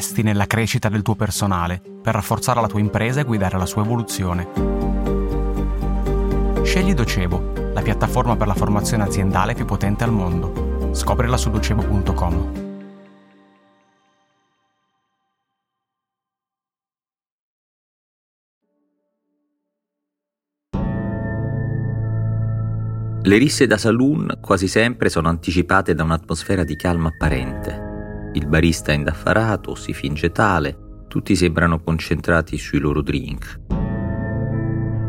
investi nella crescita del tuo personale per rafforzare la tua impresa e guidare la sua evoluzione. Scegli Docebo, la piattaforma per la formazione aziendale più potente al mondo. Scoprila su docebo.com. Le risse da saloon quasi sempre sono anticipate da un'atmosfera di calma apparente. Il barista è indaffarato, si finge tale, tutti sembrano concentrati sui loro drink.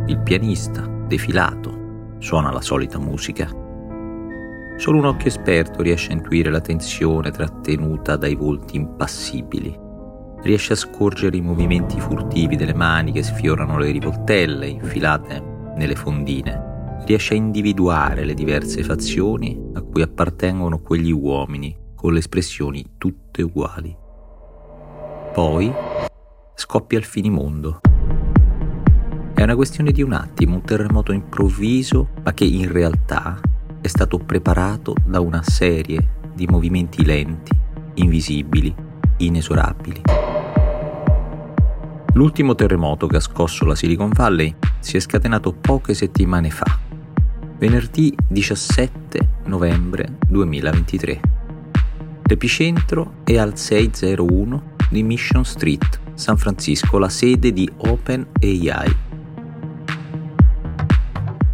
Il pianista, defilato, suona la solita musica. Solo un occhio esperto riesce a intuire la tensione trattenuta dai volti impassibili. Riesce a scorgere i movimenti furtivi delle mani che sfiorano le rivoltelle infilate nelle fondine riesce a individuare le diverse fazioni a cui appartengono quegli uomini con le espressioni tutte uguali. Poi scoppia il finimondo. È una questione di un attimo, un terremoto improvviso, ma che in realtà è stato preparato da una serie di movimenti lenti, invisibili, inesorabili. L'ultimo terremoto che ha scosso la Silicon Valley si è scatenato poche settimane fa venerdì 17 novembre 2023. L'epicentro è al 601 di Mission Street, San Francisco, la sede di OpenAI.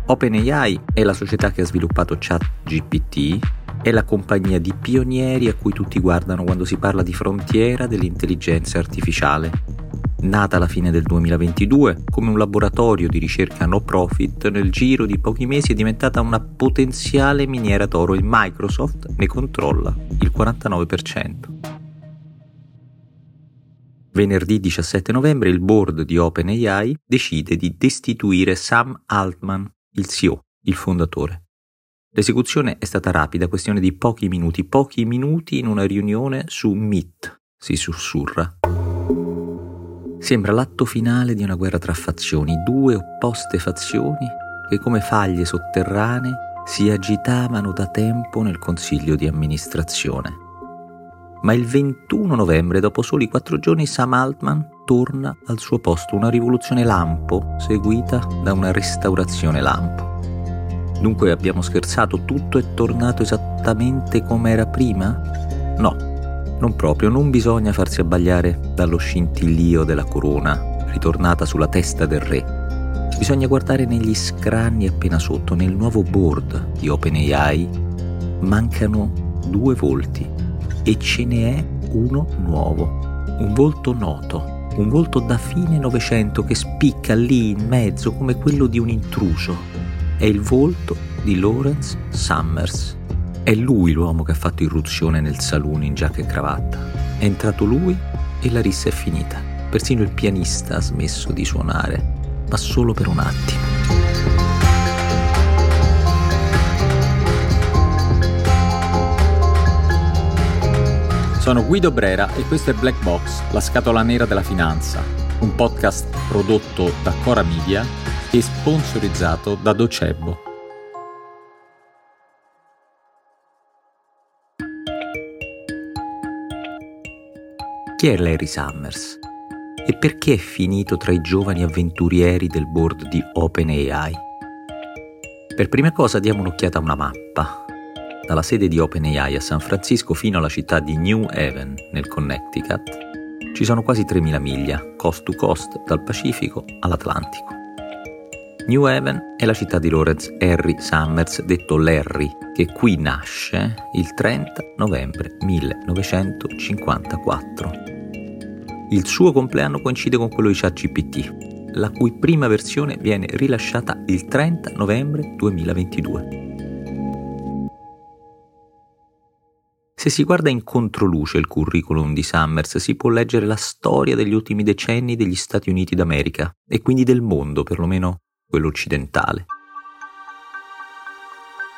OpenAI è la società che ha sviluppato ChatGPT, è la compagnia di pionieri a cui tutti guardano quando si parla di frontiera dell'intelligenza artificiale Nata alla fine del 2022 come un laboratorio di ricerca no profit, nel giro di pochi mesi è diventata una potenziale miniera d'oro e Microsoft ne controlla il 49%. Venerdì 17 novembre il board di OpenAI decide di destituire Sam Altman, il CEO, il fondatore. L'esecuzione è stata rapida, questione di pochi minuti, pochi minuti in una riunione su Meet, si sussurra. Sembra l'atto finale di una guerra tra fazioni, due opposte fazioni che come faglie sotterranee si agitavano da tempo nel consiglio di amministrazione. Ma il 21 novembre, dopo soli quattro giorni, Sam Altman torna al suo posto, una rivoluzione lampo seguita da una restaurazione lampo. Dunque abbiamo scherzato, tutto è tornato esattamente come era prima? No, non proprio, non bisogna farsi abbagliare dallo scintillio della corona ritornata sulla testa del re. Bisogna guardare negli scranni appena sotto, nel nuovo board di OpenAI mancano due volti e ce ne è uno nuovo, un volto noto, un volto da fine Novecento che spicca lì in mezzo come quello di un intruso. È il volto di Lawrence Summers. È lui l'uomo che ha fatto irruzione nel saloon in giacca e cravatta. È entrato lui e la rissa è finita. Persino il pianista ha smesso di suonare, ma solo per un attimo. Sono Guido Brera e questo è Black Box, la scatola nera della finanza, un podcast prodotto da Cora Media e sponsorizzato da Docebo. È Larry Summers? E perché è finito tra i giovani avventurieri del board di OpenAI? Per prima cosa diamo un'occhiata a una mappa. Dalla sede di OpenAI a San Francisco fino alla città di New Haven, nel Connecticut, ci sono quasi 3.000 miglia, coast to coast, dal Pacifico all'Atlantico. New Haven è la città di Lawrence Harry Summers, detto Larry, che qui nasce il 30 novembre 1954. Il suo compleanno coincide con quello di ChatGPT, la cui prima versione viene rilasciata il 30 novembre 2022. Se si guarda in controluce il curriculum di Summers si può leggere la storia degli ultimi decenni degli Stati Uniti d'America e quindi del mondo, perlomeno quello occidentale.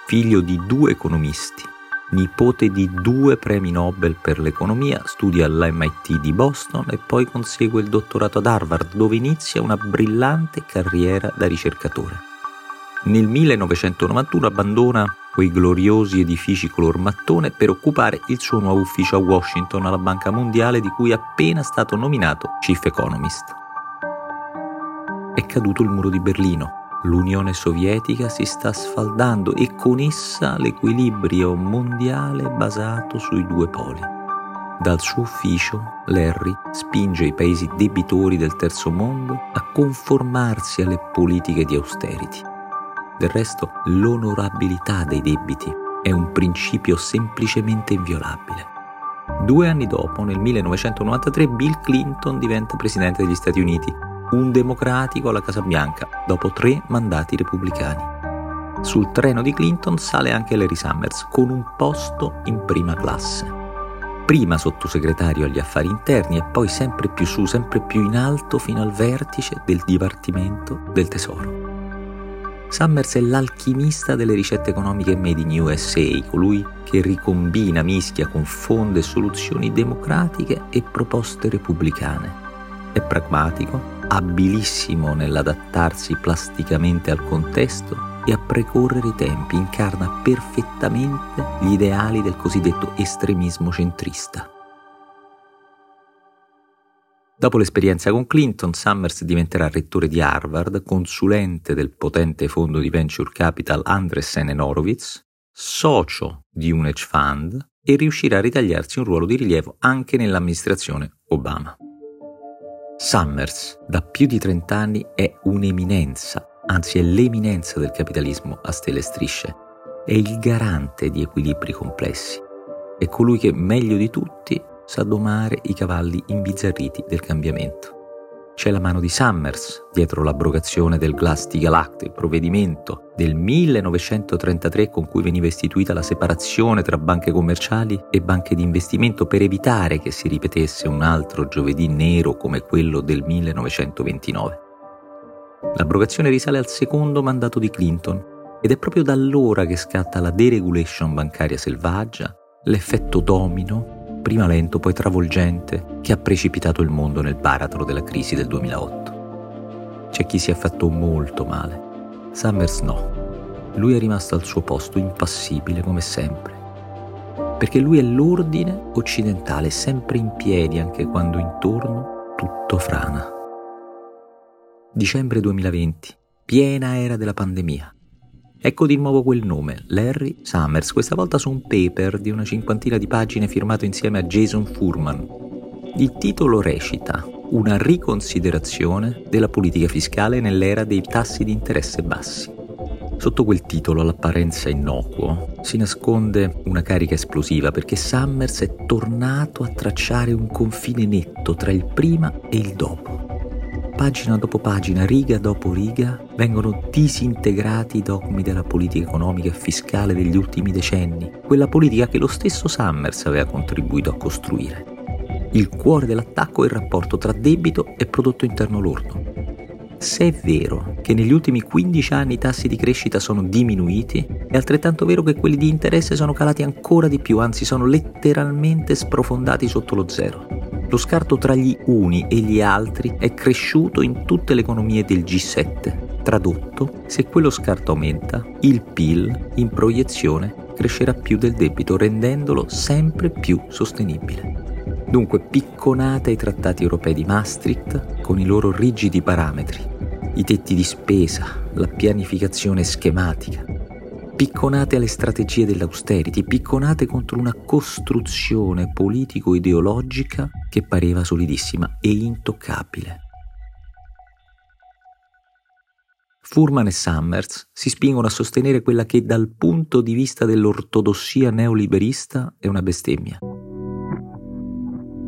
Figlio di due economisti, nipote di due premi Nobel per l'economia, studia all'MIT di Boston e poi consegue il dottorato ad Harvard, dove inizia una brillante carriera da ricercatore. Nel 1991 abbandona quei gloriosi edifici color mattone per occupare il suo nuovo ufficio a Washington alla Banca Mondiale di cui è appena stato nominato Chief Economist. È caduto il muro di Berlino, l'Unione Sovietica si sta sfaldando e con essa l'equilibrio mondiale basato sui due poli. Dal suo ufficio, Larry spinge i paesi debitori del terzo mondo a conformarsi alle politiche di austerity. Del resto, l'onorabilità dei debiti è un principio semplicemente inviolabile. Due anni dopo, nel 1993, Bill Clinton diventa presidente degli Stati Uniti, un democratico alla Casa Bianca, dopo tre mandati repubblicani. Sul treno di Clinton sale anche Larry Summers, con un posto in prima classe prima sottosegretario agli affari interni e poi sempre più su, sempre più in alto fino al vertice del Dipartimento del Tesoro. Summers è l'alchimista delle ricette economiche made in USA, colui che ricombina, mischia, confonde soluzioni democratiche e proposte repubblicane. È pragmatico, abilissimo nell'adattarsi plasticamente al contesto e a precorrere i tempi incarna perfettamente gli ideali del cosiddetto estremismo centrista. Dopo l'esperienza con Clinton, Summers diventerà rettore di Harvard, consulente del potente fondo di venture capital Andreessen Horowitz, socio di un hedge fund e riuscirà a ritagliarsi un ruolo di rilievo anche nell'amministrazione Obama. Summers, da più di 30 anni, è un'eminenza anzi è l'eminenza del capitalismo a stelle e strisce, è il garante di equilibri complessi, è colui che meglio di tutti sa domare i cavalli imbizzarriti del cambiamento. C'è la mano di Summers dietro l'abrogazione del Glass-Steagall Act, il provvedimento del 1933 con cui veniva istituita la separazione tra banche commerciali e banche di investimento per evitare che si ripetesse un altro giovedì nero come quello del 1929. L'abrogazione risale al secondo mandato di Clinton ed è proprio da allora che scatta la deregulation bancaria selvaggia, l'effetto domino, prima lento poi travolgente, che ha precipitato il mondo nel baratro della crisi del 2008. C'è chi si è fatto molto male. Summers no. Lui è rimasto al suo posto impassibile come sempre. Perché lui è l'ordine occidentale, sempre in piedi anche quando intorno tutto frana. Dicembre 2020, piena era della pandemia. Ecco di nuovo quel nome, Larry Summers, questa volta su un paper di una cinquantina di pagine firmato insieme a Jason Furman. Il titolo recita Una riconsiderazione della politica fiscale nell'era dei tassi di interesse bassi. Sotto quel titolo, all'apparenza innocuo, si nasconde una carica esplosiva perché Summers è tornato a tracciare un confine netto tra il prima e il dopo pagina dopo pagina, riga dopo riga, vengono disintegrati i dogmi della politica economica e fiscale degli ultimi decenni, quella politica che lo stesso Summers aveva contribuito a costruire. Il cuore dell'attacco è il rapporto tra debito e prodotto interno lordo. Se è vero che negli ultimi 15 anni i tassi di crescita sono diminuiti, è altrettanto vero che quelli di interesse sono calati ancora di più, anzi sono letteralmente sprofondati sotto lo zero. Lo scarto tra gli uni e gli altri è cresciuto in tutte le economie del G7. Tradotto, se quello scarto aumenta, il PIL in proiezione crescerà più del debito, rendendolo sempre più sostenibile. Dunque picconate ai trattati europei di Maastricht con i loro rigidi parametri, i tetti di spesa, la pianificazione schematica, picconate alle strategie dell'austerity, picconate contro una costruzione politico-ideologica che pareva solidissima e intoccabile. Furman e Summers si spingono a sostenere quella che dal punto di vista dell'ortodossia neoliberista è una bestemmia.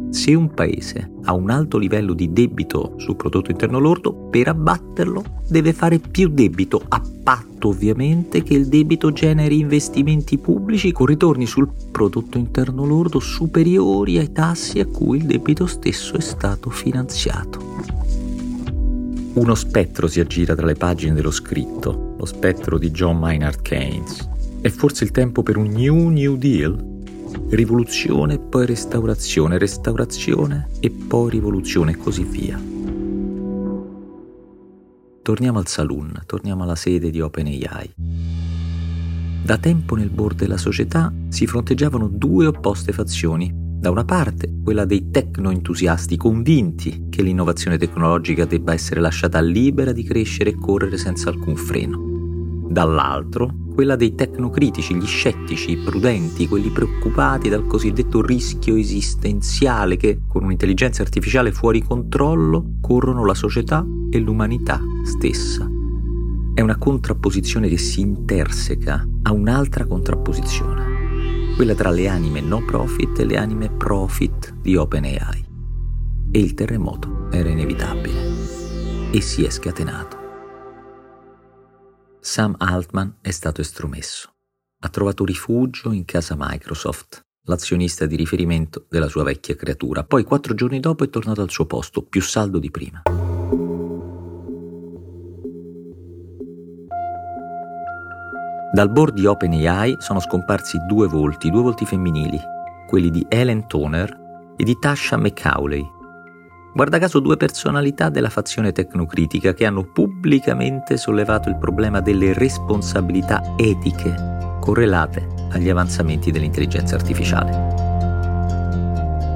Se un paese ha un alto livello di debito sul prodotto interno lordo, per abbatterlo deve fare più debito, a patto ovviamente che il debito generi investimenti pubblici con ritorni sul prodotto interno lordo superiori ai tassi a cui il debito stesso è stato finanziato. Uno spettro si aggira tra le pagine dello scritto, lo spettro di John Maynard Keynes. È forse il tempo per un New New Deal? rivoluzione, poi restaurazione, restaurazione e poi rivoluzione e così via. Torniamo al saloon, torniamo alla sede di OpenAI. Da tempo nel board della società si fronteggiavano due opposte fazioni. Da una parte quella dei tecno-entusiasti convinti che l'innovazione tecnologica debba essere lasciata libera di crescere e correre senza alcun freno. Dall'altro quella dei tecnocritici, gli scettici, i prudenti, quelli preoccupati dal cosiddetto rischio esistenziale che, con un'intelligenza artificiale fuori controllo, corrono la società e l'umanità stessa. È una contrapposizione che si interseca a un'altra contrapposizione, quella tra le anime no profit e le anime profit di OpenAI. E il terremoto era inevitabile e si è scatenato. Sam Altman è stato estromesso. Ha trovato rifugio in casa Microsoft, l'azionista di riferimento della sua vecchia creatura. Poi quattro giorni dopo è tornato al suo posto, più saldo di prima. Dal board di OpenAI sono scomparsi due volti, due volti femminili, quelli di Ellen Toner e di Tasha McCauley, Guarda caso due personalità della fazione tecnocritica che hanno pubblicamente sollevato il problema delle responsabilità etiche correlate agli avanzamenti dell'intelligenza artificiale.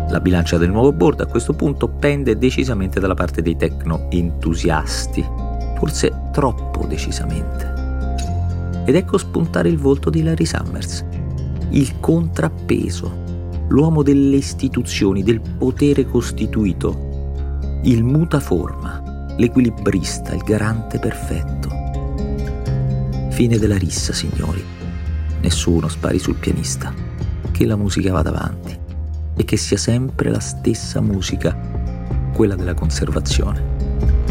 La bilancia del nuovo board a questo punto pende decisamente dalla parte dei tecno-entusiasti, forse troppo decisamente. Ed ecco spuntare il volto di Larry Summers, il contrappeso, l'uomo delle istituzioni, del potere costituito, il mutaforma, l'equilibrista, il garante perfetto. Fine della rissa, signori. Nessuno spari sul pianista. Che la musica vada avanti e che sia sempre la stessa musica, quella della conservazione.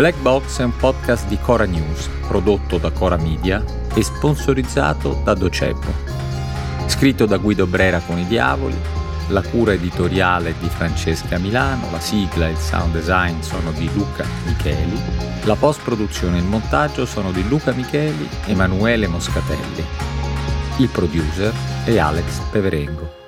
Black Box è un podcast di Cora News, prodotto da Cora Media e sponsorizzato da Docebo. Scritto da Guido Brera con i Diavoli, la cura editoriale di Francesca Milano, la sigla e il sound design sono di Luca Micheli, la post-produzione e il montaggio sono di Luca Micheli e Emanuele Moscatelli. Il producer è Alex Peverengo.